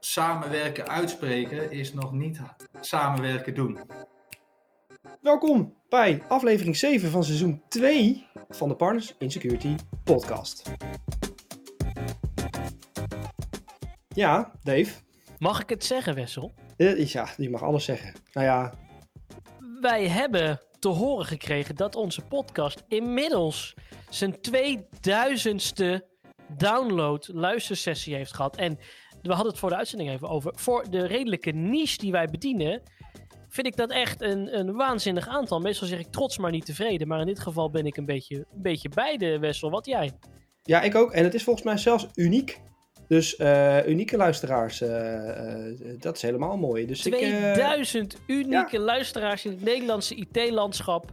Samenwerken uitspreken is nog niet samenwerken doen. Welkom bij aflevering 7 van seizoen 2 van de Partners in Security podcast. Ja, Dave. Mag ik het zeggen, Wessel? Uh, ja, je mag alles zeggen. Nou ja. Wij hebben te horen gekregen dat onze podcast inmiddels zijn 2000ste download luistersessie heeft gehad. En we hadden het voor de uitzending even over. Voor de redelijke niche die wij bedienen, vind ik dat echt een, een waanzinnig aantal. Meestal zeg ik trots maar niet tevreden. Maar in dit geval ben ik een beetje, een beetje beide, Wessel. Wat jij? Ja, ik ook. En het is volgens mij zelfs uniek. Dus uh, unieke luisteraars, uh, uh, dat is helemaal mooi. Dus 2000 ik, unieke ja. luisteraars in het Nederlandse IT-landschap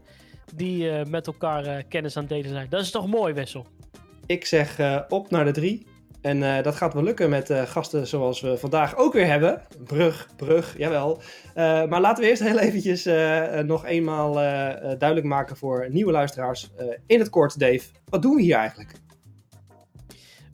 die met elkaar kennis aan het delen zijn. Dat is toch mooi, Wessel? Ik zeg op naar de drie. En dat gaat wel lukken met gasten zoals we vandaag ook weer hebben. Brug, brug, jawel. maar laten we eerst heel eventjes nog eenmaal duidelijk maken voor nieuwe luisteraars. in het kort, Dave, wat doen we hier eigenlijk?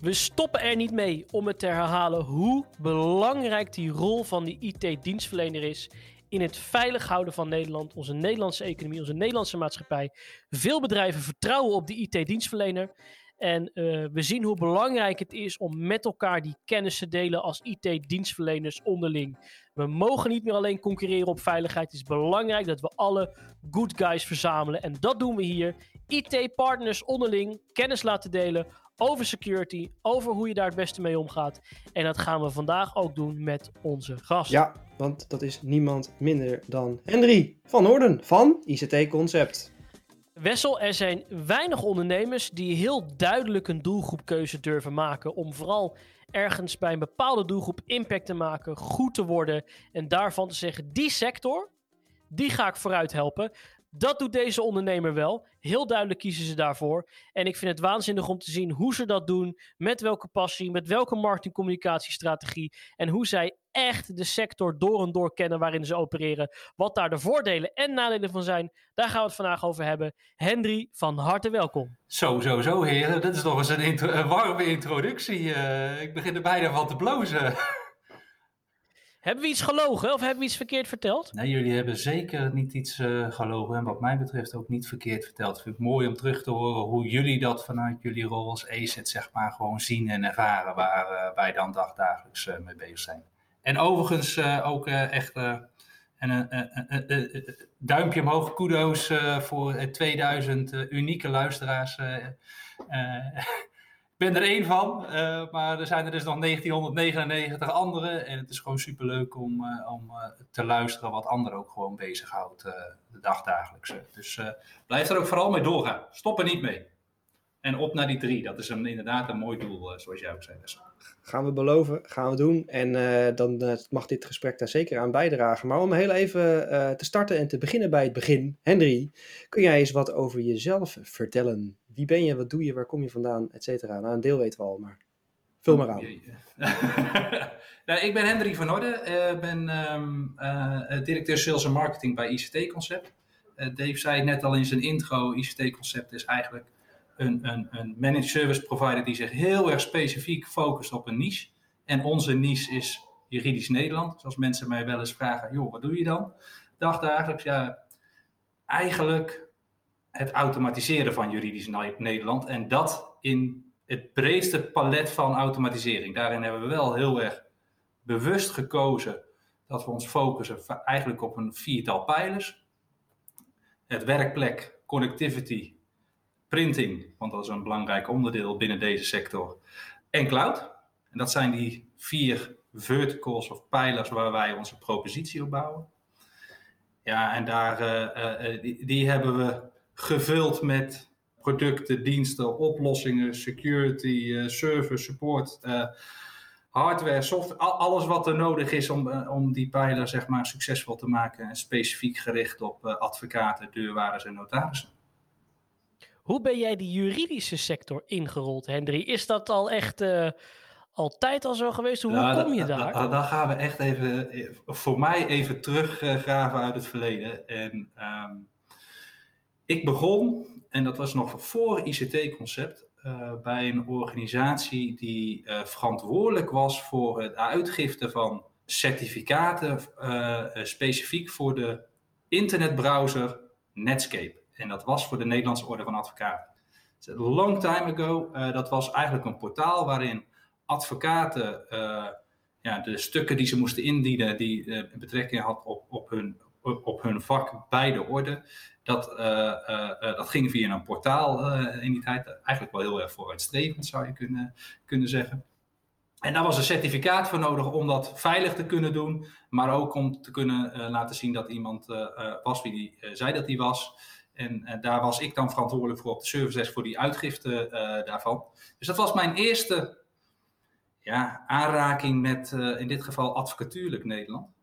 We stoppen er niet mee om het te herhalen hoe belangrijk die rol van die IT-dienstverlener is in het veilig houden van Nederland, onze Nederlandse economie, onze Nederlandse maatschappij. Veel bedrijven vertrouwen op die IT-dienstverlener. En uh, we zien hoe belangrijk het is om met elkaar die kennis te delen als IT-dienstverleners onderling. We mogen niet meer alleen concurreren op veiligheid. Het is belangrijk dat we alle good guys verzamelen. En dat doen we hier. IT-partners onderling kennis laten delen over security, over hoe je daar het beste mee omgaat. En dat gaan we vandaag ook doen met onze gast. Ja, want dat is niemand minder dan Henry van Noorden van ICT Concept. Wessel, er zijn weinig ondernemers die heel duidelijk een doelgroepkeuze durven maken om vooral ergens bij een bepaalde doelgroep impact te maken, goed te worden en daarvan te zeggen, die sector, die ga ik vooruit helpen. Dat doet deze ondernemer wel. Heel duidelijk kiezen ze daarvoor. En ik vind het waanzinnig om te zien hoe ze dat doen. Met welke passie, met welke marketingcommunicatiestrategie. En hoe zij echt de sector door en door kennen waarin ze opereren. Wat daar de voordelen en nadelen van zijn. Daar gaan we het vandaag over hebben. Henry, van harte welkom. Zo, zo, zo heren. Dat is toch eens een, warme introductie. Uh, ik begin er bijna van te blozen. Hebben we iets gelogen of hebben we iets verkeerd verteld? Nee, jullie hebben zeker niet iets uh, gelogen. En wat mij betreft ook niet verkeerd verteld. Vind ik mooi om terug te horen hoe jullie dat vanuit jullie rol als ESET zeg maar gewoon zien en ervaren. Waar uh, wij dan dagdagelijks uh, mee bezig zijn. En overigens ook echt een duimpje omhoog, kudo's voor 2000 unieke luisteraars ben er één van, uh, maar er zijn er dus nog 1999 andere. En het is gewoon superleuk om, uh, om uh, te luisteren wat anderen ook gewoon bezighoudt de dagdagelijks. Dus blijf er ook vooral mee doorgaan. Stop er niet mee. En op naar die drie. Dat is een, inderdaad een mooi doel, zoals jij ook zei. Gaan we beloven, gaan we doen. En dan mag dit gesprek daar zeker aan bijdragen. Maar om heel even te starten en te beginnen bij het begin. Henry, kun jij eens wat over jezelf vertellen? wie ben je, wat doe je, waar kom je vandaan, et cetera. Nou, een deel weten we al, maar vul maar aan. nou, ik ben Hendrik van Orde, ben uh, directeur sales en marketing bij ICT Concept. Dave zei net al in zijn intro, ICT Concept is eigenlijk een, een, een managed service provider die zich heel erg specifiek focust op een niche. En onze niche is juridisch Nederland. Dus als mensen mij wel eens vragen, joh, wat doe je dan? Dagdagelijks, ja, eigenlijk het automatiseren van juridisch Nederland. En dat in het breedste palet van automatisering. Daarin hebben we wel heel erg bewust gekozen dat we ons focussen eigenlijk op een viertal pijlers. Het werkplek, connectivity, printing, want dat is een belangrijk onderdeel binnen deze sector, en cloud. En dat zijn die vier verticals of pijlers waar wij onze propositie op bouwen. Ja, en daar, uh, uh, die, die, hebben we gevuld met producten, diensten, oplossingen, security, service, support, hardware, software, alles wat er nodig is om, om die pijler zeg maar, succesvol te maken en specifiek gericht op advocaten, deurwaarders en notarissen. Hoe ben jij de juridische sector ingerold, Hendry? Is dat al echt altijd al zo geweest? Hoe nou, kom je daar? Dan gaan we echt even, voor mij even teruggraven uit het verleden. En um, ik begon, en dat was nog voor ICT-concept, uh, bij een organisatie die uh, verantwoordelijk was voor het uitgifte van certificaten specifiek voor de internetbrowser Netscape. En dat was voor de Nederlandse Orde van Advocaten. Long time ago, dat was eigenlijk een portaal waarin advocaten ja, de stukken die ze moesten indienen, die betrekking had op, op, hun, op hun vak bij de orde, dat, uh, uh, dat ging via een portaal in die tijd. Eigenlijk wel heel erg vooruitstrevend zou je kunnen, kunnen zeggen. En daar was een certificaat voor nodig om dat veilig te kunnen doen, maar ook om te kunnen laten zien dat iemand was wie die zei dat hij was. En daar was ik dan verantwoordelijk voor op de service voor die uitgifte daarvan. Dus dat was mijn eerste ja, aanraking met in dit geval advocatuurlijk Nederland.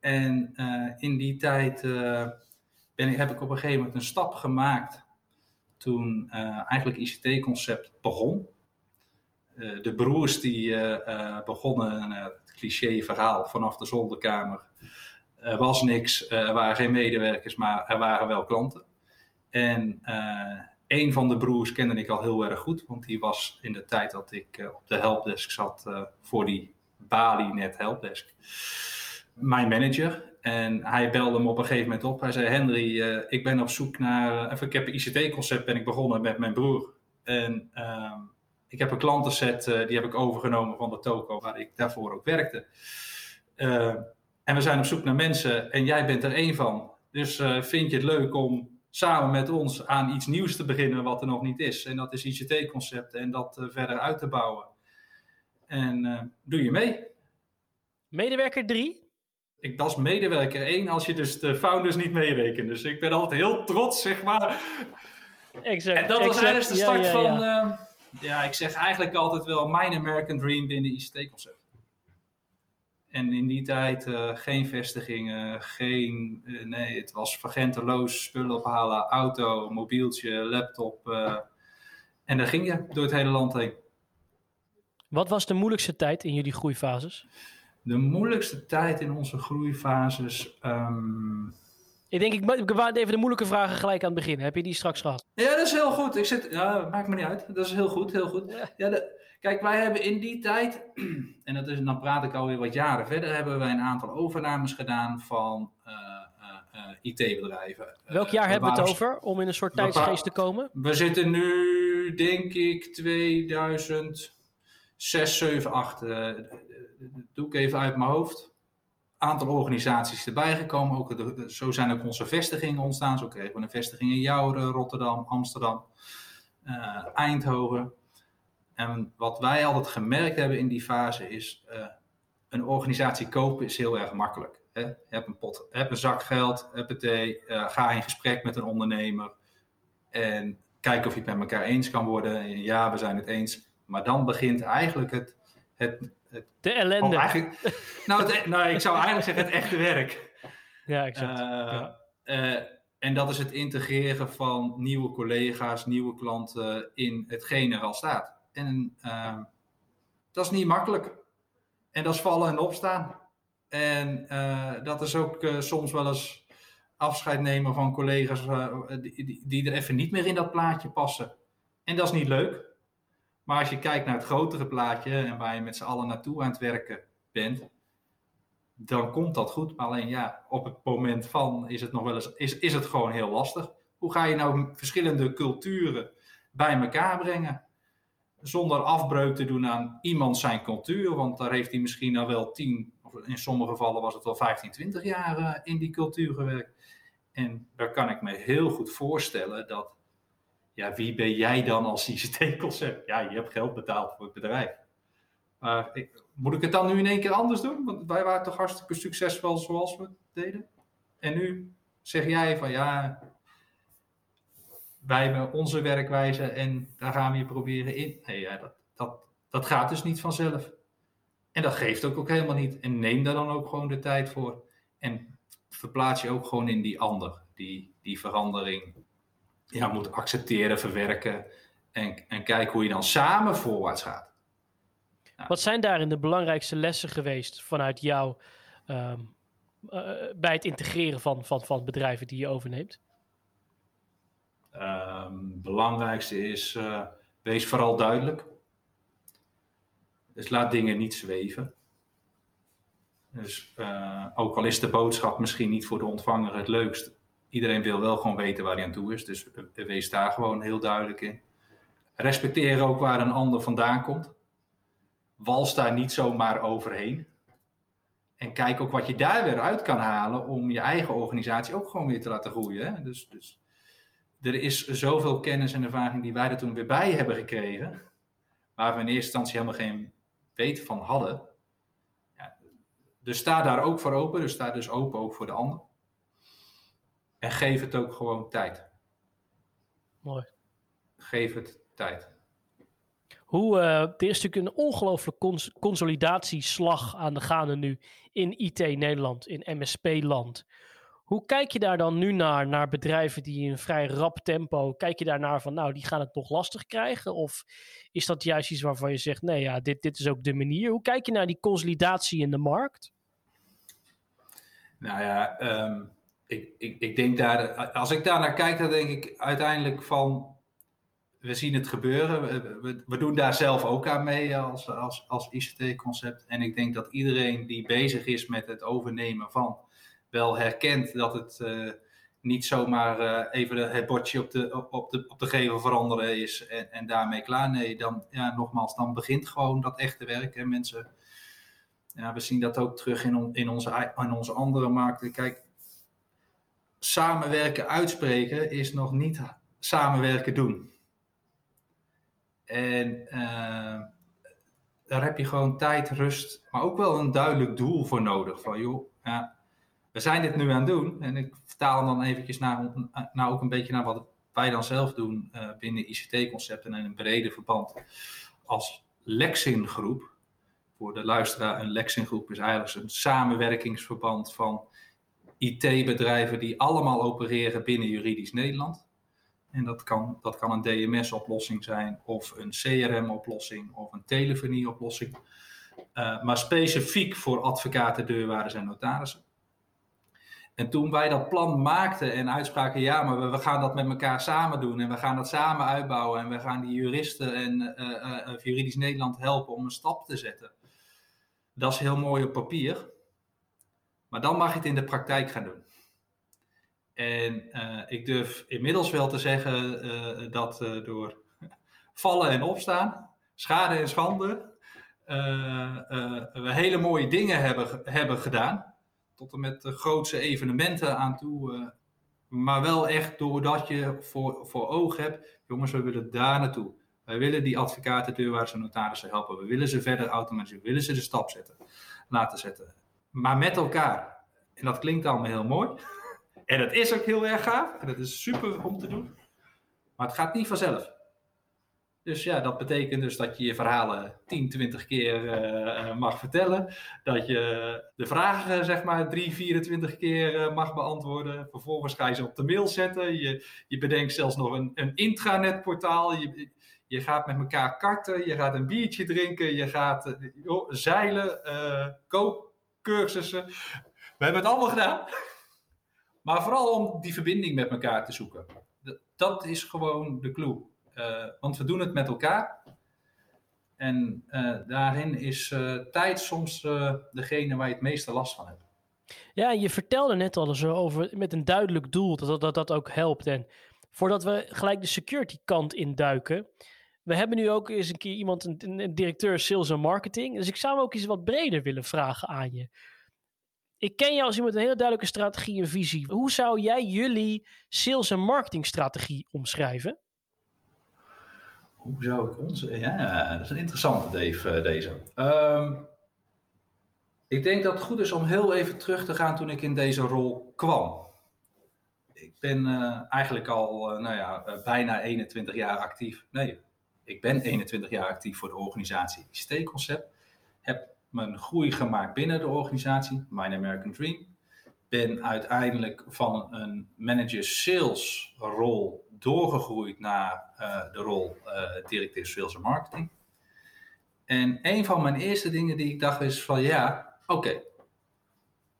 En in die tijd ben, heb ik op een gegeven moment een stap gemaakt toen eigenlijk ICT-concept begon. De broers die begonnen, het cliché verhaal vanaf de zolderkamer. Er was niks, er waren geen medewerkers, maar er waren wel klanten. En een van de broers kende ik al heel erg goed, want die was in de tijd dat ik op de helpdesk zat voor die Bali Net Helpdesk. Mijn manager, en hij belde me op een gegeven moment op. Hij zei: Henry, ik ben op zoek naar. Uh, ik heb een ICT-concept ben ik begonnen met mijn broer. En uh, ik heb een klantenset, uh, die heb ik overgenomen van de toko, waar ik daarvoor ook werkte. en we zijn op zoek naar mensen en jij bent er één van. Dus vind je het leuk om samen met ons aan iets nieuws te beginnen wat er nog niet is? En dat is ICT-concept en dat verder uit te bouwen. En doe je mee? Medewerker 3? ik was medewerker 1 als je dus de founders niet meerekent. Dus ik ben altijd heel trots, zeg maar. Exact. En dat was eigenlijk de start ja, ja, ja. van, uh, ja, ik zeg eigenlijk altijd wel mijn American Dream binnen ICT-concept. En in die tijd uh, geen vestigingen, geen, uh, nee, het was vergenteloos spullen ophalen, auto, mobieltje, laptop. en daar ging je door het hele land heen. Wat was de moeilijkste tijd in jullie groeifases? De moeilijkste tijd in onze groeifases. Um... Ik denk, ik, ik even de moeilijke vragen gelijk aan het begin. Heb je die straks gehad? Ja, dat is heel goed. Ik zit, ja, maakt me niet uit. Dat is heel goed, heel goed. Ja. de, kijk, wij hebben in die tijd, en dat is, dan praat ik alweer wat jaren verder, hebben wij een aantal overnames gedaan van uh, uh, uh, IT-bedrijven. Welk jaar hebben we het over, om in een soort tijdsgeest te komen? We zitten nu, denk ik, 2006, 7, 8 doe ik even uit mijn hoofd. Aantal organisaties erbij gekomen. Ook zo zijn ook onze vestigingen ontstaan. Zo kregen we een vestiging in Jouren, Rotterdam, Amsterdam, uh, Eindhoven. En wat wij altijd gemerkt hebben in die fase is: uh, een organisatie kopen is heel erg makkelijk. Hè? Heb een pot, heb een zak geld, heb het uh, ga in gesprek met een ondernemer en kijk of je het met elkaar eens kan worden. Ja, we zijn het eens. Maar dan begint eigenlijk het, het de ellende. Oh, nou, het, e- nou, ik zou eigenlijk zeggen het echte werk. Ja, exact. Uh, ja. Uh, en dat is het integreren van nieuwe collega's, nieuwe klanten in hetgene er al staat. En uh, dat is niet makkelijk. En dat is vallen en opstaan. En dat is ook soms wel eens afscheid nemen van collega's die, die, die er even niet meer in dat plaatje passen. En dat is niet leuk. Maar als je kijkt naar het grotere plaatje en waar je met z'n allen naartoe aan het werken bent, dan komt dat goed. Maar alleen ja, op het moment van is het nog wel eens, is, is het gewoon heel lastig. Hoe ga je nou verschillende culturen bij elkaar brengen? Zonder afbreuk te doen aan iemand zijn cultuur, want daar heeft hij misschien al wel 10, of in sommige gevallen was het wel 15, 20 jaar uh, in die cultuur gewerkt. En daar kan ik me heel goed voorstellen dat ja, wie ben jij dan als ICT-concept? Ja, je hebt geld betaald voor het bedrijf. Maar ik, moet ik het dan nu in één keer anders doen? Want wij waren toch hartstikke succesvol zoals we deden. En nu zeg jij van ja, wij hebben onze werkwijze en daar gaan we je proberen in. Nee, dat, dat, dat gaat dus niet vanzelf. En dat geeft ook, ook helemaal niet. En neem daar dan ook gewoon de tijd voor. En verplaats je ook gewoon in die ander, die, die verandering ja, moet accepteren, verwerken en, en kijken hoe je dan samen voorwaarts gaat. Wat zijn daarin de belangrijkste lessen geweest vanuit jou um, uh, bij het integreren van, van, van bedrijven die je overneemt? Het um, belangrijkste is uh, Wees vooral duidelijk. Dus laat dingen niet zweven. Dus uh, ook al is de boodschap misschien niet voor de ontvanger het leukst, iedereen wil wel gewoon weten waar hij aan toe is. Dus wees daar gewoon heel duidelijk in. Respecteer ook waar een ander vandaan komt. Wals daar niet zomaar overheen. En kijk ook wat je daar weer uit kan halen om je eigen organisatie ook gewoon weer te laten groeien. Dus, dus er is zoveel kennis en ervaring die wij er toen weer bij hebben gekregen, waar we in eerste instantie helemaal geen weet van hadden. Ja, dus sta daar ook voor open, dus sta dus open ook voor de ander. En geef het ook gewoon tijd. Mooi. Geef het tijd. Hoe, uh, er is natuurlijk een ongelooflijke cons consolidatieslag aan de gaande nu in IT Nederland, in MSP-land. Hoe kijk je daar dan nu naar, naar bedrijven die in een vrij rap tempo, kijk je daarnaar van, nou, die gaan het nog lastig krijgen? Of is dat juist iets waarvan je zegt, nee, ja, dit, dit is ook de manier. Hoe kijk je naar die consolidatie in de markt? Nou ja, um, ik, ik, ik denk daar, als ik daar naar kijk, dan denk ik uiteindelijk van, we zien het gebeuren. We, we, doen daar zelf ook aan mee als, als, als ICT-concept. En ik denk dat iedereen die bezig is met het overnemen van, wel herkent dat het uh, niet zomaar uh, even het bordje op de, op, de, op de gevel veranderen is en, en daarmee klaar. Nee, dan, ja, nogmaals, dan begint gewoon dat echte werk. En mensen, ja, we zien dat ook terug in, in, onze, in onze andere markten. Kijk, samenwerken uitspreken is nog niet samenwerken doen. En uh, daar heb je gewoon tijd, rust, maar ook wel een duidelijk doel voor nodig. Van joh, ja, we zijn dit nu aan het doen. En ik vertaal dan eventjes naar, ook een beetje naar wat wij dan zelf doen uh, binnen ICT-concepten en een brede verband als Lexin Groep. Voor de luisteraar, een Lexin Groep is eigenlijk een samenwerkingsverband van IT-bedrijven die allemaal opereren binnen juridisch Nederland. En dat kan, dat kan een DMS-oplossing zijn, of een CRM-oplossing, of een telefonie-oplossing. Uh, maar specifiek voor advocaten, deurwaarders en notarissen. En toen wij dat plan maakten en uitspraken, ja, maar we, gaan dat met elkaar samen doen en we gaan dat samen uitbouwen en we gaan die juristen en uh, uh, juridisch Nederland helpen om een stap te zetten. Dat is heel mooi op papier, maar dan mag je het in de praktijk gaan doen. En uh, ik durf inmiddels wel te zeggen uh, dat uh, door vallen en opstaan, schade en schande, we hele mooie dingen hebben, hebben gedaan. Tot en met de grootste evenementen aan toe. maar wel echt doordat je voor, voor ogen hebt, jongens, we willen daar naartoe. Wij willen die advocaten, deurwaarders en notarissen helpen. We willen ze verder automatiseren. We willen ze de stap zetten, laten zetten. Maar met elkaar. En dat klinkt allemaal heel mooi. En dat is ook heel erg gaaf. En dat is super om te doen. Maar het gaat niet vanzelf. Dus ja, dat betekent dus dat je je verhalen 10, 20 keer uh, mag vertellen. Dat je de vragen zeg maar 3, 24 keer uh, mag beantwoorden. Vervolgens ga je ze op de mail zetten. Je, je bedenkt zelfs nog een, een intranetportaal. Je, je gaat met elkaar karten. Je gaat een biertje drinken. Je gaat zeilen. Kookcursussen. We hebben het allemaal gedaan. Maar vooral om die verbinding met elkaar te zoeken. Dat is gewoon de clue. Uh, want we doen het met elkaar. En uh, daarin is uh, tijd soms degene waar je het meeste last van hebt. Ja, je vertelde net al zo over met een duidelijk doel dat dat, dat ook helpt. En voordat we gelijk de security kant induiken. We hebben nu ook eens een keer iemand, een, directeur sales en marketing. Dus ik zou ook eens wat breder willen vragen aan je. Ik ken jou als iemand met een hele duidelijke strategie en visie. Hoe zou jij jullie sales- en marketingstrategie omschrijven? Hoe zou ik onze... Ja, dat is een interessante, Dave, eh, deze. Um, ik denk dat het goed is om heel even terug te gaan toen ik in deze rol kwam. Ik ben uh, eigenlijk al uh, nou ja, bijna 21 jaar actief. Nee, ik ben 21 jaar actief voor de organisatie ICT-concept. Heb mijn groei gemaakt binnen de organisatie, Mijn American Dream. Ben uiteindelijk van een manager sales rol doorgegroeid naar uh, de rol uh, directeur sales en marketing. En een van mijn eerste dingen die ik dacht is van ja, oké,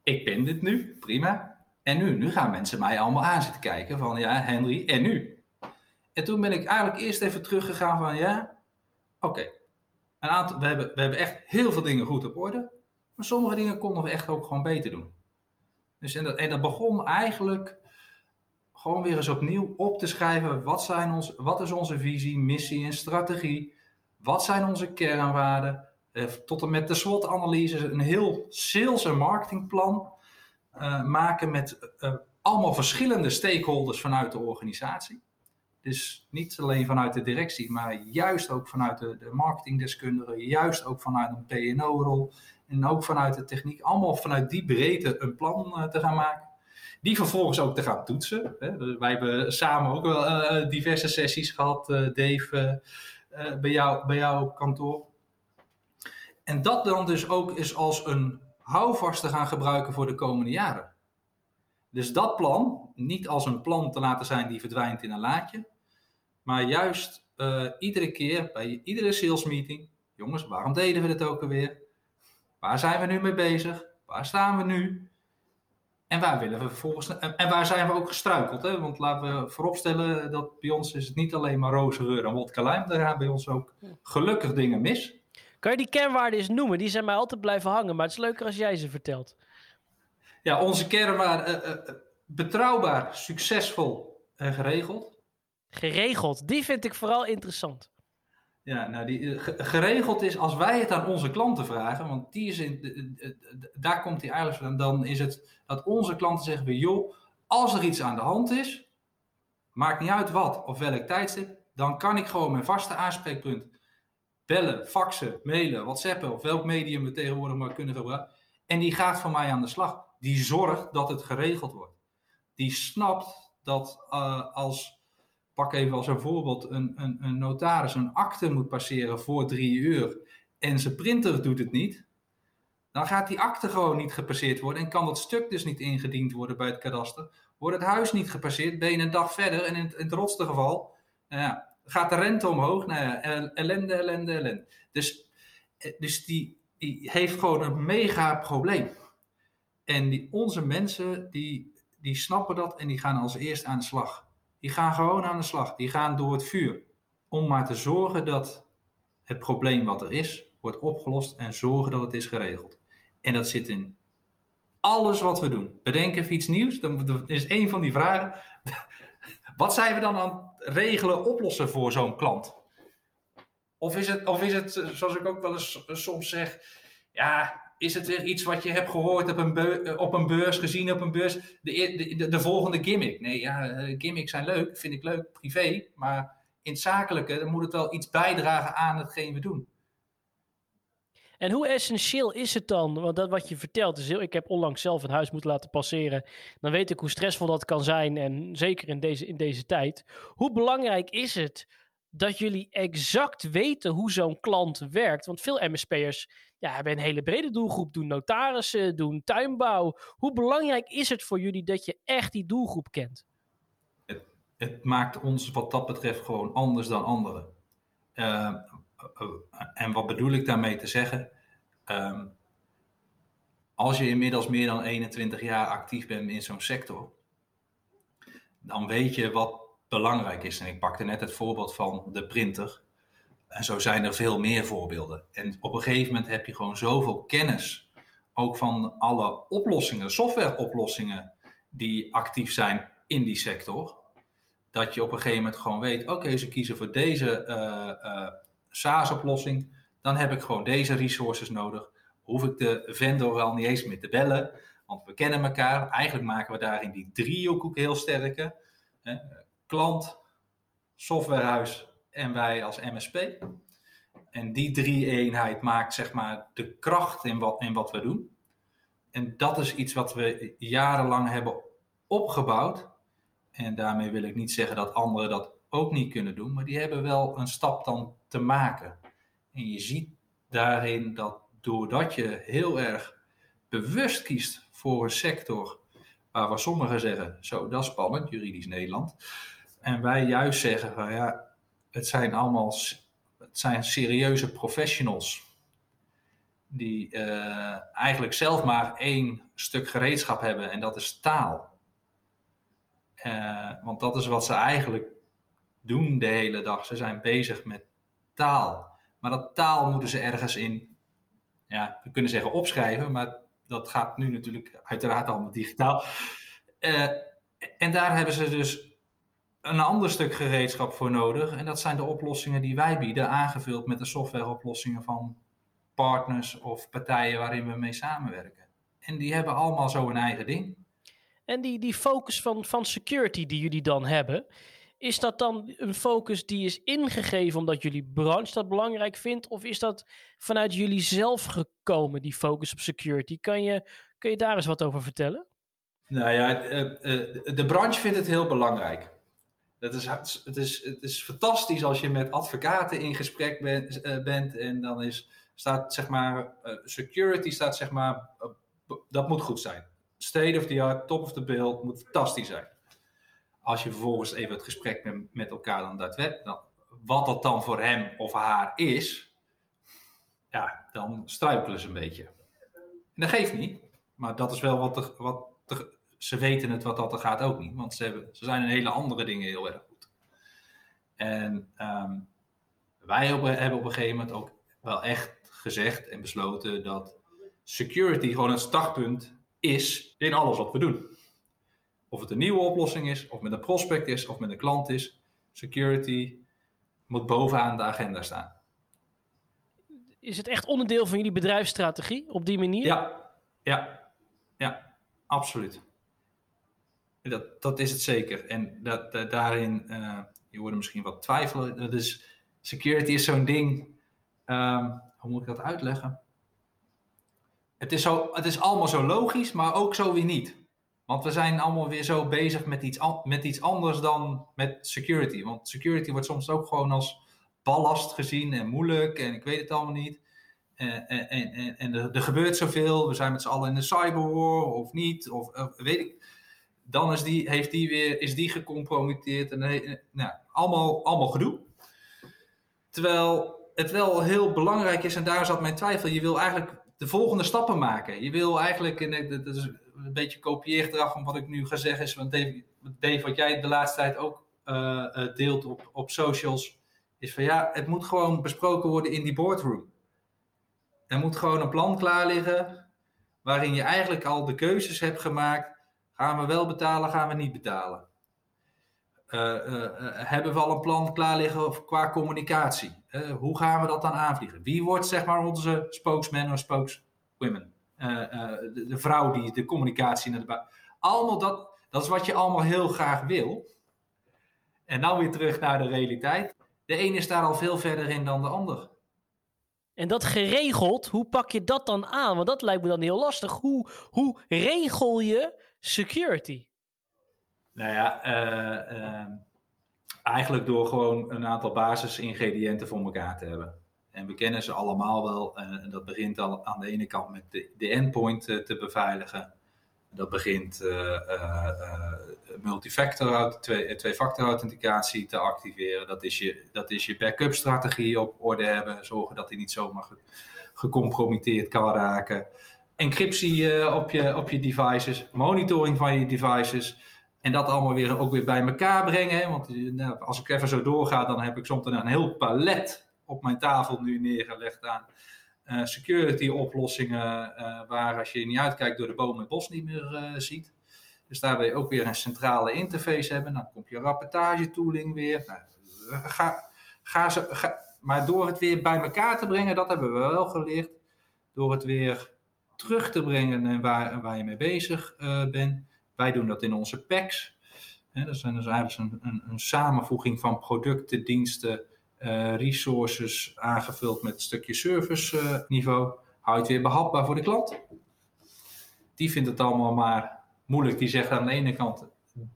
ik ben dit nu, prima. En nu, nu gaan mensen mij allemaal aan zitten kijken van ja, Henry, en nu? En toen ben ik eigenlijk eerst even teruggegaan van ja, oké. Een aantal, we, hebben, we hebben echt heel veel dingen goed op orde. Maar sommige dingen konden we echt ook gewoon beter doen. Dus en, dat, en dat begon eigenlijk gewoon weer eens opnieuw op te schrijven. Wat, zijn ons, wat is onze visie, missie en strategie? Wat zijn onze kernwaarden? Eh, tot en met de SWOT-analyse, een heel sales- en marketingplan uh, maken met uh, allemaal verschillende stakeholders vanuit de organisatie. Dus niet alleen vanuit de directie, maar juist ook vanuit de, de marketingdeskundigen, juist ook vanuit een PO-rol en ook vanuit de techniek. Allemaal vanuit die breedte een plan uh, te gaan maken. Die vervolgens ook te gaan toetsen. Hè. Wij hebben samen ook wel uh, diverse sessies gehad, Dave, bij, jou, bij jou op kantoor. En dat dan dus ook is als een houvast te gaan gebruiken voor de komende jaren. Dus dat plan, niet als een plan te laten zijn die verdwijnt in een laadje, maar juist uh, iedere keer bij iedere sales meeting, jongens, waarom deden we dit ook alweer? Waar zijn we nu mee bezig? Waar staan we nu? En waar willen we vervolgens en waar zijn we ook gestruikeld? Hè? Want laten we vooropstellen dat bij ons is het niet alleen maar roze geur en wodka lijm. Er gaan bij ons ook gelukkig dingen mis. Kan je die kernwaarden eens noemen? Die zijn mij altijd blijven hangen, maar het is leuker als jij ze vertelt. Ja, onze kernwaarden uh, uh, betrouwbaar, succesvol en geregeld. Geregeld, die vind ik vooral interessant. Ja, nou, die, geregeld is als wij het aan onze klanten vragen, want die is in, daar komt die eigenlijk van. Dan is het dat onze klanten zeggen: joh, als er iets aan de hand is, maakt niet uit wat of welk tijdstip, dan kan ik gewoon mijn vaste aanspreekpunt bellen, faxen, mailen, whatsappen of welk medium we tegenwoordig maar kunnen gebruiken. En die gaat van mij aan de slag. Die zorgt dat het geregeld wordt. Die snapt dat uh, als, pak even als een voorbeeld, een, een, een notaris een akte moet passeren voor drie uur en zijn printer doet het niet, dan gaat die akte gewoon niet gepasseerd worden en kan dat stuk dus niet ingediend worden bij het kadaster. Wordt het huis niet gepasseerd, ben je een dag verder en in het, in rotste geval, nou gaat de rente omhoog. Nou ellende, ellende, ellende. Dus, dus die, die heeft gewoon een mega probleem. En die, onze mensen, die, die snappen dat en die gaan als eerst aan de slag. Die gaan gewoon aan de slag. Die gaan door het vuur. Om maar te zorgen dat het probleem wat er is, wordt opgelost en zorgen dat het is geregeld. En dat zit in alles wat we doen. Bedenk even iets nieuws. Dan is een van die vragen. Wat zijn we dan aan het regelen, oplossen voor zo'n klant? Of is, het, of is het, zoals ik ook wel eens soms zeg, ja, is het weer iets wat je hebt gehoord op een, op een beurs, gezien op een beurs, de, de, de, volgende gimmick? Nee, ja, gimmicks zijn leuk, vind ik leuk, privé, maar in het zakelijke dan moet het wel iets bijdragen aan hetgeen we doen. En hoe essentieel is het dan? Want dat wat je vertelt is heel. Ik heb onlangs zelf een huis moeten laten passeren. Dan weet ik hoe stressvol dat kan zijn. En zeker in deze, in deze tijd. Hoe belangrijk is het dat jullie exact weten hoe zo'n klant werkt? Want veel MSP'ers ja, hebben een hele brede doelgroep. Doen notarissen, doen tuinbouw. Hoe belangrijk is het voor jullie dat je echt die doelgroep kent? Het, het maakt ons wat dat betreft gewoon anders dan anderen. Uh, en wat bedoel ik daarmee te zeggen? Um, als je inmiddels meer dan 21 jaar actief bent in zo'n sector, dan weet je wat belangrijk is. En ik pakte net het voorbeeld van de printer. En zo zijn er veel meer voorbeelden. En op een gegeven moment heb je gewoon zoveel kennis, ook van alle oplossingen, softwareoplossingen die actief zijn in die sector, dat je op een gegeven moment gewoon weet: oké, ze kiezen voor deze uh, uh, SaaS-oplossing, dan heb ik gewoon deze resources nodig. Hoef ik de vendor wel niet eens meer te bellen, want we kennen elkaar. Eigenlijk maken we daarin die driehoek heel sterke. Klant, softwarehuis en wij als MSP. En die drie-eenheid maakt zeg maar de kracht in wat, in wat we doen. En dat is iets wat we jarenlang hebben opgebouwd. En daarmee wil ik niet zeggen dat anderen dat ook niet kunnen doen, maar die hebben wel een stap dan te maken. En je ziet daarin dat doordat je heel erg bewust kiest voor een sector waarvan sommigen zeggen, zo dat is spannend, juridisch Nederland. En wij juist zeggen van ja, het zijn allemaal het zijn serieuze professionals die uh, eigenlijk zelf maar één stuk gereedschap hebben en dat is taal. Uh, want dat is wat ze eigenlijk doen de hele dag. Ze zijn bezig met taal. Maar dat taal moeten ze ergens in, ja, we kunnen zeggen opschrijven, maar dat gaat nu natuurlijk uiteraard allemaal digitaal. Uh, en daar hebben ze dus een ander stuk gereedschap voor nodig. En dat zijn de oplossingen die wij bieden, aangevuld met de softwareoplossingen van partners of partijen waarin we mee samenwerken. En die hebben allemaal zo een eigen ding. En die, die focus van, van security die jullie dan hebben, is dat dan een focus die is ingegeven omdat jullie branche dat belangrijk vindt? Of is dat vanuit jullie zelf gekomen, die focus op security? Kan je, kun je daar eens wat over vertellen? Nou ja, eh, eh, de branche vindt het heel belangrijk. Het is, het, is, het is fantastisch als je met advocaten in gesprek bent, eh, bent en dan is, staat zeg maar, security staat zeg maar, dat moet goed zijn. State of the art, top of the bill, moet fantastisch zijn. Als je vervolgens even het gesprek met, met elkaar dan dat dan, wat dat dan voor hem of haar is, ja, dan struikelen ze een beetje. En dat geeft niet, maar dat is wel wat, de, wat de, ze weten het wat dat er gaat ook niet. Want ze, hebben, ze zijn in hele andere dingen heel erg goed. En ehm, wij hebben op een gegeven moment ook wel echt gezegd en besloten dat security gewoon het startpunt is in alles wat we doen. Of het een nieuwe oplossing is, of met een prospect is, of met een klant is. Security moet bovenaan de agenda staan. Is het echt onderdeel van jullie bedrijfsstrategie op die manier? Ja, ja, ja, absoluut. Dat, dat is het zeker. En dat, daarin, uh, je hoorde misschien wat twijfelen. Dus security is zo'n ding. Um, hoe moet ik dat uitleggen? Het is, zo, het is allemaal zo logisch, maar ook zo weer niet. Want we zijn allemaal weer zo bezig met iets, met iets anders dan met security. Want security wordt soms ook gewoon als ballast gezien en moeilijk en ik weet het allemaal niet. En, en, en, en er, er, gebeurt zoveel. We zijn met z'n allen in de cyberwar of niet. Of weet ik dan is die, heeft die weer, is die gecompromitteerd. En, eh, nou, allemaal, allemaal gedoe. Terwijl het wel heel belangrijk is, en daar zat mijn twijfel, je wil eigenlijk de volgende stappen maken. Je wil eigenlijk, en dat is een beetje kopieergedrag van wat ik nu ga zeggen, is want Dave, wat jij de laatste tijd ook uh, deelt op, op socials, is van ja, het moet gewoon besproken worden in die boardroom. Er moet gewoon een plan klaar liggen, waarin je eigenlijk al de keuzes hebt gemaakt Gaan we wel betalen, gaan we niet betalen? Uh, uh, hebben we al een plan klaar liggen qua communicatie? hoe gaan we dat dan aanvliegen? Wie wordt zeg maar onze spokesman of spokeswomen? De, de, vrouw die de communicatie naar de. Allemaal dat, dat is wat je allemaal heel graag wil. En dan weer terug naar de realiteit. De ene is daar al veel verder in dan de ander. En dat geregeld, hoe pak je dat dan aan? Want dat lijkt me dan heel lastig. Hoe, hoe regel je security? Nou ja, uh, uh, eigenlijk door gewoon een aantal basisingrediënten voor elkaar te hebben. En we kennen ze allemaal wel. Uh, en dat begint al aan de ene kant met de, de endpoint te beveiligen. Dat begint multifactor, twee, twee-factor authenticatie te activeren. Dat is je, dat is je backup strategie op orde hebben. Zorgen dat die niet zomaar gecompromitteerd kan raken encryptie uh, op, je, op je devices, monitoring van je devices. En dat allemaal weer ook weer bij elkaar brengen. Want eh, nou, als ik even zo doorga, dan heb ik soms een heel palet op mijn tafel nu neergelegd aan uh, security oplossingen. Waar als je niet uitkijkt door de boom het bos niet meer ziet. Dus daar wil je ook weer een centrale interface hebben. Dan komt je rapportage tooling weer. Nou, ga, ga ze, maar door het weer bij elkaar te brengen, dat hebben we wel geleerd. Door het weer terug te brengen en waar, waar je mee bezig uh, bent. Wij doen dat in onze packs. Dat zijn dus eigenlijk een, een, een samenvoeging van producten, diensten, uh, resources aangevuld met een stukje service uh, niveau. Hou je het weer behapbaar voor de klant. Die vindt het allemaal maar moeilijk. Die zegt aan de ene kant,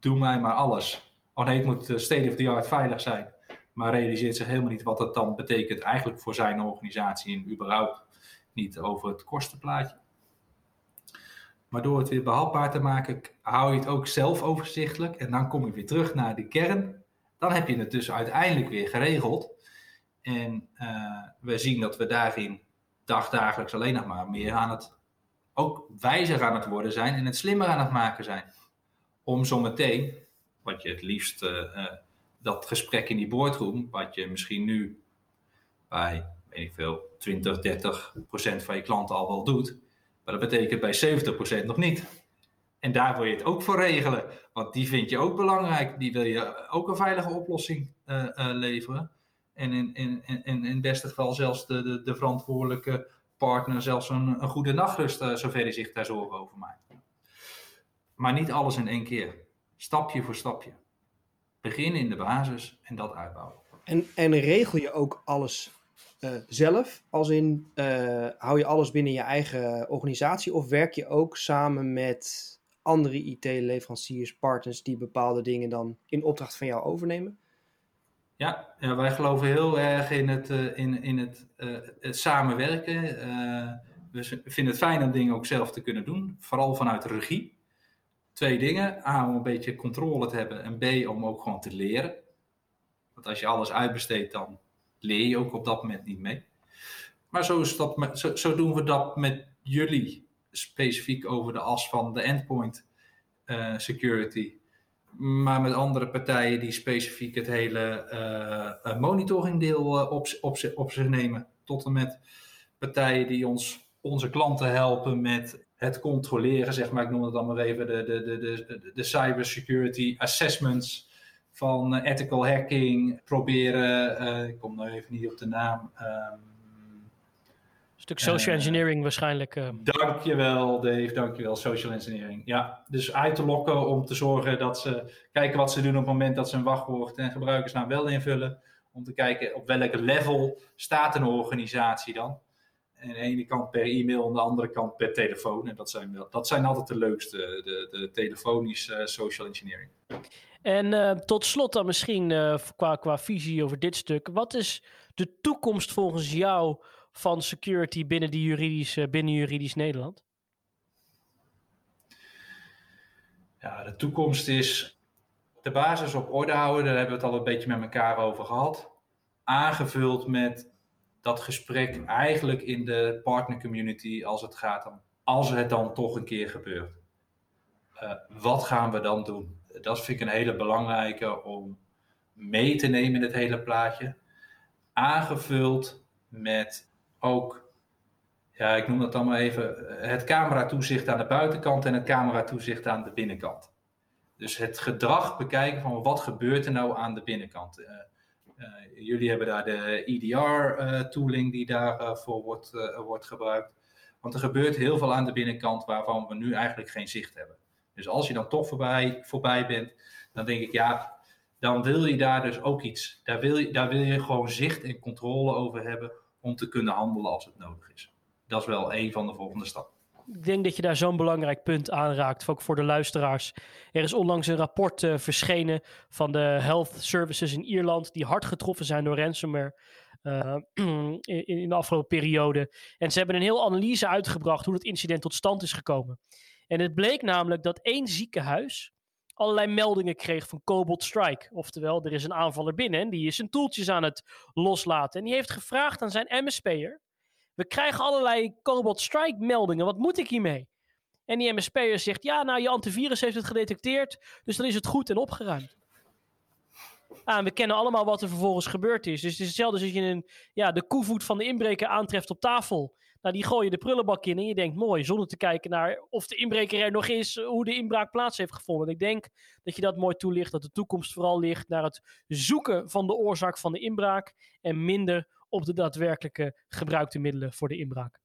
doe mij maar alles. Oh nee, het moet state of the art veilig zijn. Maar realiseert zich helemaal niet wat dat dan betekent eigenlijk voor zijn organisatie en überhaupt niet over het kostenplaatje. Maar door het weer behapbaar te maken, hou je het ook zelf overzichtelijk. En dan kom je weer terug naar de kern. Dan heb je het dus uiteindelijk weer geregeld. En uh, we zien dat we daarin dagdagelijks alleen nog maar meer aan het, ook wijzer aan het worden zijn en het slimmer aan het maken zijn. Om zo meteen, wat je het liefst uh, uh, dat gesprek in die boardroom, wat je misschien nu bij, weet ik veel, 20, 30 procent van je klanten al wel doet, maar dat betekent bij 70 procent nog niet. En daar wil je het ook voor regelen, want die vind je ook belangrijk. Die wil je ook een veilige oplossing uh, uh, leveren. En in, in, in, in het beste geval zelfs de, de, de verantwoordelijke partner zelfs een, een goede nachtrust, uh, zover hij zich daar zorgen over maakt. Maar niet alles in één keer. Stapje voor stapje. Begin in de basis en dat uitbouwen. En, en regel je ook alles uh, zelf? Als in, uh, hou je alles binnen je eigen organisatie? Of werk je ook samen met andere IT-leveranciers, partners die bepaalde dingen dan in opdracht van jou overnemen? Ja, ja wij geloven heel erg in het, uh, in, in het, het samenwerken. we vinden het fijn om dingen ook zelf te kunnen doen, vooral vanuit regie twee dingen. A, om een beetje controle te hebben. En B, om ook gewoon te leren. Want als je alles uitbesteedt, dan leer je ook op dat moment niet mee. Maar zo, is dat zo, doen we dat met jullie. Specifiek over de as van de endpoint uh, security. Maar met andere partijen die specifiek het hele uh, monitoringdeel uh, op, op, op zich nemen. Tot en met partijen die ons, onze klanten helpen met het controleren, zeg maar, ik noem het dan maar even, de, de, de, de, de cybersecurity assessments van uh, ethical hacking, proberen, uh, ik kom nou even niet op de naam. Um, stuk social engineering waarschijnlijk. Uh. Dankjewel Dave, dankjewel, social engineering. Ja, dus uit te lokken om te zorgen dat ze kijken wat ze doen op het moment dat ze een wachtwoord en gebruikersnaam wel invullen. Om te kijken op welk level staat een organisatie dan aan de ene kant per e-mail, aan de andere kant per telefoon. En dat zijn, wel, dat zijn altijd de leukste, de, de telefonische social engineering. En uh, tot slot dan misschien uh, qua, qua visie over dit stuk. Wat is de toekomst volgens jou van security binnen, die juridische, binnen juridisch Nederland? Ja, de toekomst is de basis op orde houden. Daar hebben we het al een beetje met elkaar over gehad. Aangevuld met dat gesprek eigenlijk in de partner community als het gaat om, als het dan toch een keer gebeurt. Uh, wat gaan we dan doen? Dat vind ik een hele belangrijke om mee te nemen in het hele plaatje. Aangevuld met ook, ja, ik noem dat dan maar even, het camera-toezicht aan de buitenkant en het camera-toezicht aan de binnenkant. Dus het gedrag bekijken van wat gebeurt er nou aan de binnenkant. Uh, jullie hebben daar de EDR-tooling uh, die daarvoor wordt, wordt gebruikt. Want er gebeurt heel veel aan de binnenkant waarvan we nu eigenlijk geen zicht hebben. Dus als je dan toch voorbij, voorbij bent, dan denk ik ja, dan wil je daar dus ook iets. Daar wil, je, daar wil je gewoon zicht en controle over hebben om te kunnen handelen als het nodig is. Dat is wel een van de volgende stappen ik denk dat je daar zo'n belangrijk punt aanraakt, ook voor de luisteraars. Er is onlangs een rapport uh, verschenen van de health services in Ierland, die hard getroffen zijn door ransomware uh, in, in, de afgelopen periode. En ze hebben een heel analyse uitgebracht hoe het incident tot stand is gekomen. En het bleek namelijk dat één ziekenhuis allerlei meldingen kreeg van Cobalt Strike. Oftewel, er is een aanvaller binnen en die is zijn toeltjes aan het loslaten. En die heeft gevraagd aan zijn MSP'er we krijgen allerlei Cobalt Strike meldingen. Wat moet ik hiermee? En die MSP'er zegt, ja, nou, je antivirus heeft het gedetecteerd, dus dan is het goed en opgeruimd. Ah, we kennen allemaal wat er vervolgens gebeurd is. Dus het is hetzelfde als je een, ja, de koevoet van de inbreker aantreft op tafel. Nou, die gooi je de prullenbak in en je denkt, mooi, zonder te kijken naar of de inbreker er nog is, hoe de inbraak plaats heeft gevonden. En ik denk dat je dat mooi toelicht, dat de toekomst vooral ligt naar het zoeken van de oorzaak van de inbraak en minder op de daadwerkelijke gebruikte middelen voor de inbraak.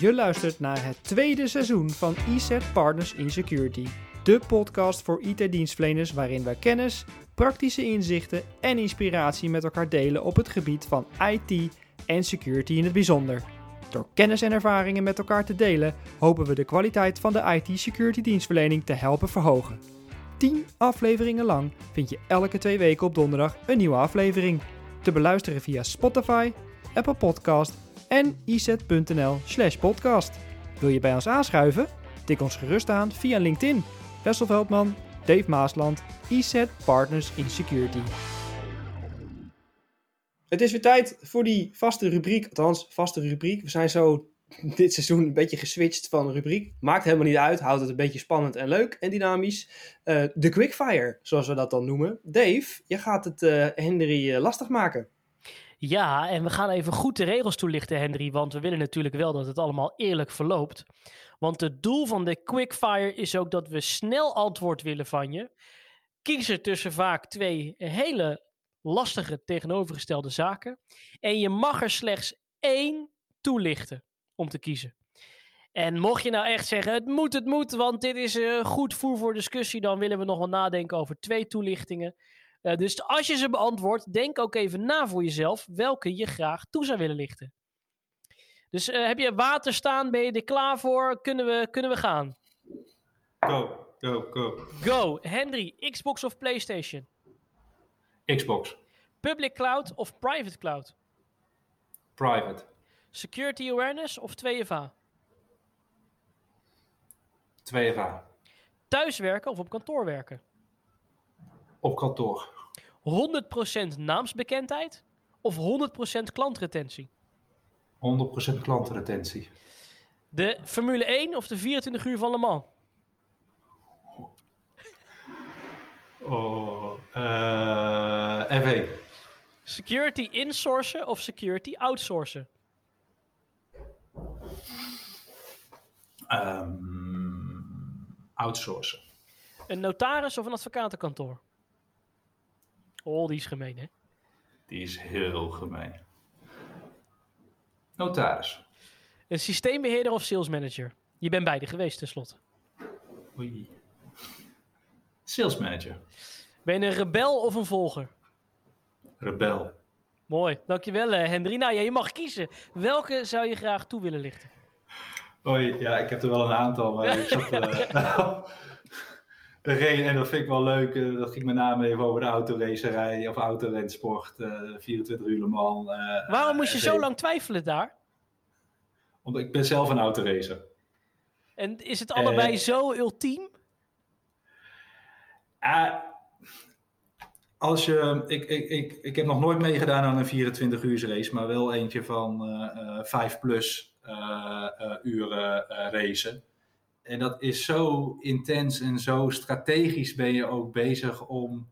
Je luistert naar het tweede seizoen van ESET Partners in Security. De podcast voor IT-dienstverleners waarin wij kennis, praktische inzichten en inspiratie met elkaar delen op het gebied van IT en security in het bijzonder. Door kennis en ervaringen met elkaar te delen, hopen we de kwaliteit van de IT-security dienstverlening te helpen verhogen. 10 afleveringen lang vind je elke twee weken op donderdag een nieuwe aflevering. Te beluisteren via Spotify, Apple Podcast en iset.nl/slash podcast. Wil je bij ons aanschuiven? Tik ons gerust aan via LinkedIn. Wessel Veldman, Dave Maasland, iSet Partners in Security. Het is weer tijd voor die vaste rubriek, althans vaste rubriek. We zijn zo dit seizoen een beetje geswitcht van rubriek. Maakt helemaal niet uit, houdt het een beetje spannend en leuk en dynamisch. Eh, de quickfire, zoals we dat dan noemen. Dave, je gaat het uh, Henry uh, lastig maken. Ja, en we gaan even goed de regels toelichten, Henry. Want we willen natuurlijk wel dat het allemaal eerlijk verloopt. Want het doel van de quickfire is ook dat we snel antwoord willen van je. Kiezen tussen vaak twee hele lastige tegenovergestelde zaken. En je mag er slechts één toelichten om te kiezen. En mocht je nou echt zeggen, het moet, het moet, want dit is uh, goed voer voor discussie, dan willen we nog wel nadenken over twee toelichtingen. Uh, dus als je ze beantwoordt, denk ook even na voor jezelf welke je graag toe zou willen lichten. Dus uh, heb je water staan? Ben je er klaar voor? Kunnen we, kunnen we gaan? Go, go, go. Go. Henry, Xbox of PlayStation? Xbox. Public cloud of private cloud? Private. Security awareness of 2FA? 2FA. Thuiswerken of op kantoor werken? Op kantoor. 100% naamsbekendheid of 100% klantretentie? 100% klantretentie. De Formule 1 of de 24 uur van Le Mans? Oh, uh. Security insourcen of security outsourcen? Um, outsourcen. Een notaris of een advocatenkantoor? Oh, die is gemeen, hè? Die is heel gemeen. Notaris. Een systeembeheerder of sales manager? Je bent beide geweest, tenslotte. Oei. Sales manager. Ben je een rebel of een volger? Rebel. Mooi, dankjewel Hendry. Nou ja, je mag kiezen. Welke zou je graag toe willen lichten? Oei, ja, ik heb er wel een aantal, maar ik zat... Uh, en dat vind ik wel leuk. Uh, dat ging met name even over de autoracerij of autorensport. Uh, 24 uur Le Mans. Uh, Waarom moest je zo lang twijfelen daar? Omdat ik ben zelf een autoracer. En is het allebei zo ultiem? als je, ik, ik, ik, ik heb nog nooit meegedaan aan een 24 uur race, maar wel eentje van 5 plus uren racen. En dat is zo intens en zo strategisch ben je ook bezig om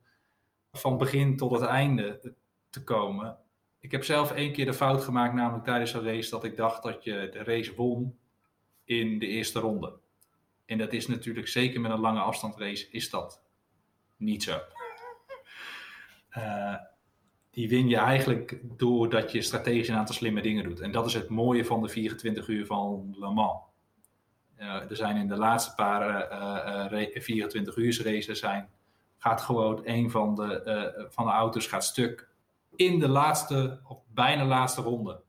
van begin tot het einde te komen. Ik heb zelf één keer de fout gemaakt, namelijk tijdens een race, dat ik dacht dat je de race won in de eerste ronde. En dat is natuurlijk zeker met een lange afstandsrace is dat niet zo. Uh, die win je eigenlijk doordat je strategisch een aantal slimme dingen doet. En dat is het mooie van de 24 uur van Le Mans. Uh, er zijn in de laatste paar uh, 24 uur races zijn, gaat gewoon een van de, van de auto's gaat stuk in de laatste, of bijna laatste ronde.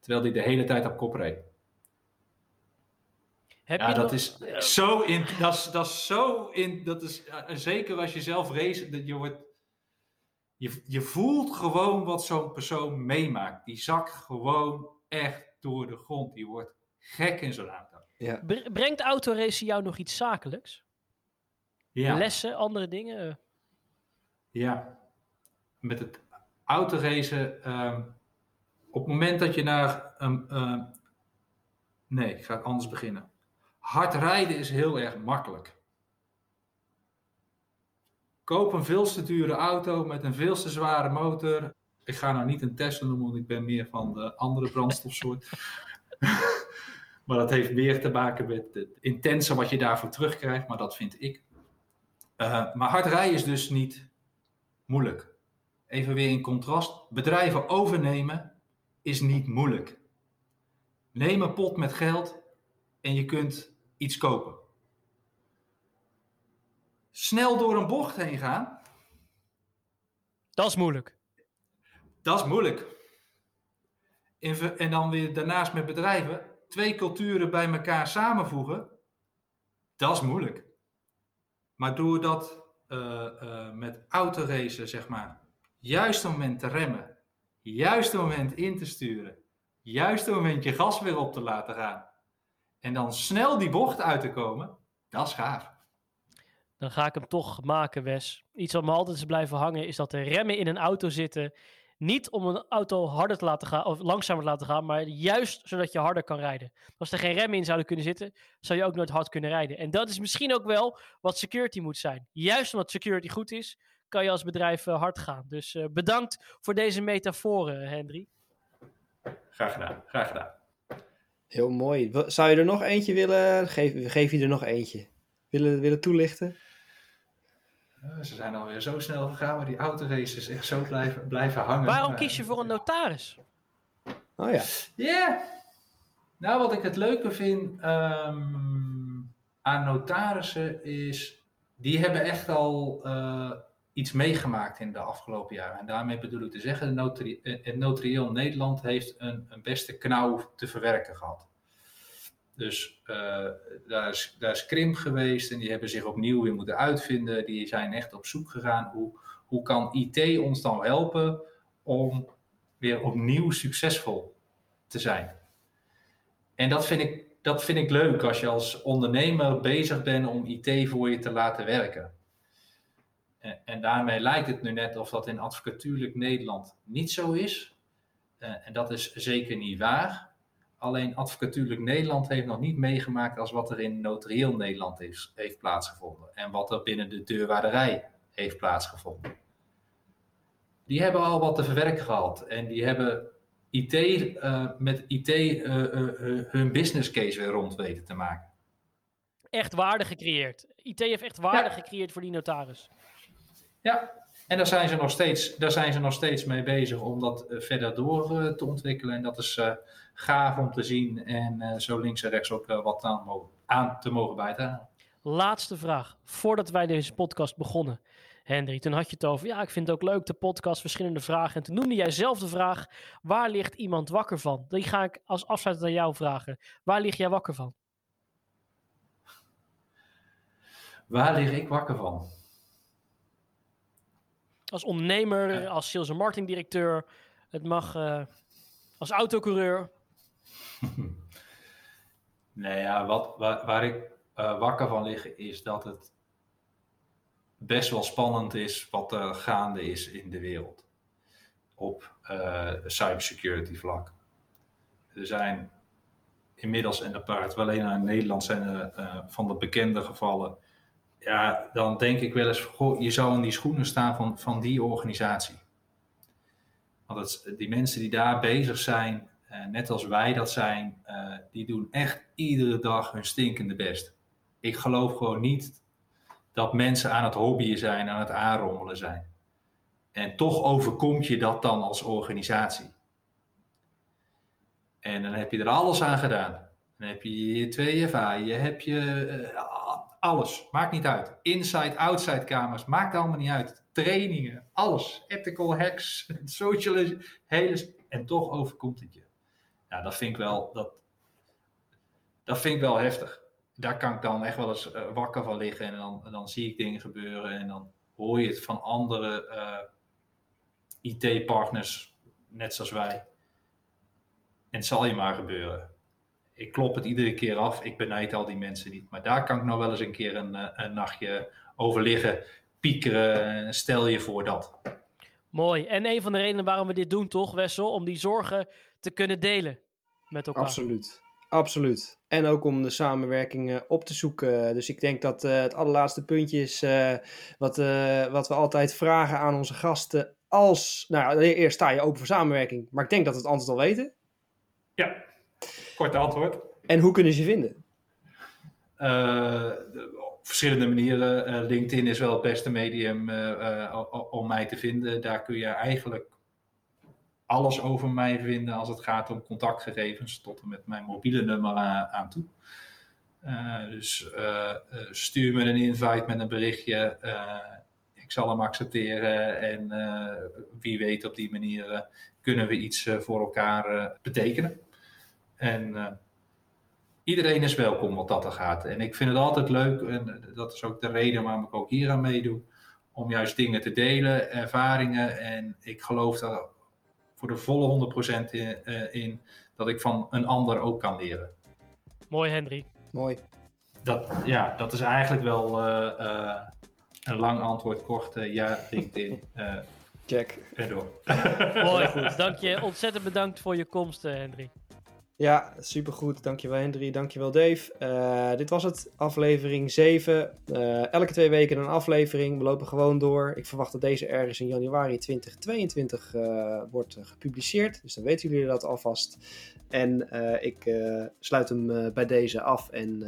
Terwijl die de hele tijd op kop reed. Heb ja, dat nog- is zo in, dat is, dat is zo in, dat is ja, zeker als je zelf race, dat je wordt, je, je voelt gewoon wat zo'n persoon meemaakt. Die zakt gewoon echt door de grond. Die wordt gek in zo'n auto. Ja. Bre- Brengt autoracen jou nog iets zakelijks? Ja. Lessen, andere dingen? Ja, met het autoracen. ehm op het moment dat je naar een. ehm, nee, ik ga anders beginnen. Hard rijden is heel erg makkelijk. Koop een veel te dure auto met een veel te zware motor. Ik ga nou niet een Tesla noemen, want ik ben meer van de andere brandstofsoort. maar dat heeft meer te maken met het intense wat je daarvoor terugkrijgt, maar dat vind ik. Eh, maar hard rijden is dus niet moeilijk. Even weer in contrast. Bedrijven overnemen is niet moeilijk. Neem een pot met geld en je kunt iets kopen. Snel door een bocht heen gaan, Dat is moeilijk. dat is moeilijk. En En dan weer daarnaast met bedrijven twee culturen bij elkaar samenvoegen, dat is moeilijk. Maar door dat eh, eh, met autoracen, zeg maar, juist moment te remmen, juist moment in te sturen, juist moment je gas weer op te laten gaan en dan snel die bocht uit te komen, dat is gaaf. Dan ga ik hem toch maken, Wes. Iets wat me altijd is blijven hangen is dat de remmen in een auto zitten Niet om een auto harder te laten gaan of langzamer te laten gaan, maar juist zodat je harder kan rijden. Als er geen remmen in zouden kunnen zitten, zou je ook nooit hard kunnen rijden. En dat is misschien ook wel wat security moet zijn. Juist omdat security goed is, kan je als bedrijf eh, hard gaan. Dus uh, bedankt voor deze metaforen, Henry. Graag gedaan, graag gedaan. Heel mooi. Zou je er nog eentje willen? Geef, geef je er nog eentje. Willen, willen toelichten? Ze zijn alweer zo snel gegaan, maar die autoraces echt zo blijven, blijven hangen. Waarom kies je voor een notaris? Oh ja. Ja. Nou, wat ik het leuke vind um, aan notarissen is, die hebben echt al uh, iets meegemaakt in de afgelopen jaren. En daarmee bedoel ik te zeggen, notari het notarieel Nederland heeft een, een beste knauw te verwerken gehad. Dus uh, daar, is, daar krimp geweest en die hebben zich opnieuw weer moeten uitvinden. Die zijn echt op zoek gegaan. Hoe, hoe kan IT ons dan helpen om weer opnieuw succesvol te zijn? En dat vind ik, dat vind ik leuk als je als ondernemer bezig bent om IT voor je te laten werken. En, en daarmee lijkt het nu net of dat in advocatuurlijk Nederland niet zo is. Uh, en dat is zeker niet waar. Alleen advocatuurlijk Nederland heeft nog niet meegemaakt als wat er in notarieel Nederland is, heeft plaatsgevonden. En wat er binnen de deurwaarderij heeft plaatsgevonden. Die hebben al wat te verwerken gehad. En die hebben IT, uh, met IT uh, uh, hun business case weer rond weten te maken. Echt waarde gecreëerd. IT heeft echt waarde ja. gecreëerd voor die notaris. Ja, en daar zijn ze nog steeds, daar zijn ze nog steeds mee bezig om dat verder door te ontwikkelen. En dat is gaaf om te zien en uh, zo links en rechts ook uh, wat aan, aan, te mogen bijdragen. Laatste vraag. Voordat wij deze podcast begonnen, Henry, toen had je het over, ja, ik vind het ook leuk, de podcast, verschillende vragen. En toen noemde jij zelf de vraag, waar ligt iemand wakker van? Die ga ik als afsluiter aan jou vragen. Waar lig jij wakker van? Waar lig ik wakker van? Als ondernemer, als sales- en marketingdirecteur, het mag uh, als autocoureur. nee, ja, wat, waar, ik uh, wakker van lig is dat het best wel spannend is wat er gaande is in de wereld op uh, cybersecurity vlak. Er zijn inmiddels, en wel alleen in Nederland, zijn er uh, van de bekende gevallen. Ja, dan denk ik wel eens, goh, je zou in die schoenen staan van, van die organisatie. Want het, die mensen die daar bezig zijn, uh, net als wij dat zijn, uh, die doen echt iedere dag hun stinkende best. Ik geloof gewoon niet dat mensen aan het hobbyen zijn, aan het aanrommelen zijn. En toch overkomt je dat dan als organisatie. En dan heb je er alles aan gedaan. Dan heb je je 2FA, je hebt je uh, alles, maakt niet uit. Inside, outside kamers, maakt allemaal niet uit. Trainingen, alles. Ethical hacks, social, hele, en toch overkomt het je. Ja, dat vind ik wel, dat, dat vind ik wel heftig. Daar kan ik dan echt wel eens uh, wakker van liggen en dan, dan zie ik dingen gebeuren en dan hoor je het van andere uh, IT-partners, net zoals wij. En het zal je maar gebeuren. Ik klop het iedere keer af, ik benijd al die mensen niet. Maar daar kan ik nog wel eens een keer een, uh, een nachtje over liggen, piekeren. Stel je voor dat. Mooi. En een van de redenen waarom we dit doen, toch, Wessel? Om die zorgen te kunnen delen met elkaar. Absoluut. Absoluut. En ook om de samenwerking uh, op te zoeken. Dus ik denk dat uh, het allerlaatste puntje is uh, wat, wat we altijd vragen aan onze gasten. Als, nou, eerst sta je open voor samenwerking, maar ik denk dat we het antwoord al weten. Ja, korte antwoord. En hoe kunnen ze je vinden? op verschillende manieren. LinkedIn is wel het beste medium om mij te vinden. Daar kun je eigenlijk alles over mij vinden als het gaat om contactgegevens tot en met mijn mobiele nummer aan, toe. Uh, dus uh, stuur me een invite met een berichtje. Ik zal hem accepteren en wie weet op die manier kunnen we iets voor elkaar betekenen. En iedereen is welkom wat dat er gaat. En ik vind het altijd leuk, en dat is ook de reden waarom ik ook hier aan meedoe, om juist dingen te delen, ervaringen. En ik geloof daar voor de volle 100% in, uh, in dat ik van een ander ook kan leren. Mooi, Henry. Mooi. Dat, ja, dat is eigenlijk wel uh, uh, een lang antwoord, kort ja, LinkedIn. Check. En door. Mooi goed. Dank je. Ontzettend bedankt voor je komst, eh, Henry. Ja, supergoed. Dankjewel Hendry, dankjewel Dave. Eh, dit was het, aflevering 7. Eh, elke twee weken een aflevering. We lopen gewoon door. Ik verwacht dat deze ergens in januari 2022 eh, wordt gepubliceerd. Dus dan weten jullie dat alvast. En ik sluit hem bij deze af en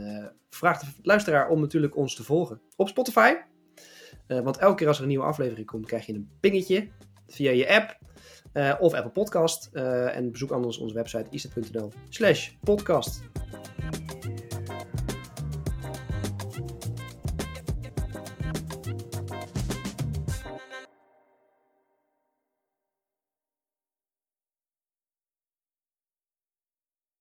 vraag de luisteraar om natuurlijk ons te volgen op Spotify. Want elke keer als er een nieuwe aflevering komt, krijg je een pingetje via je app. Eh, of Apple Podcast. Eh, en bezoek anders onze website isnet.nl slash podcast.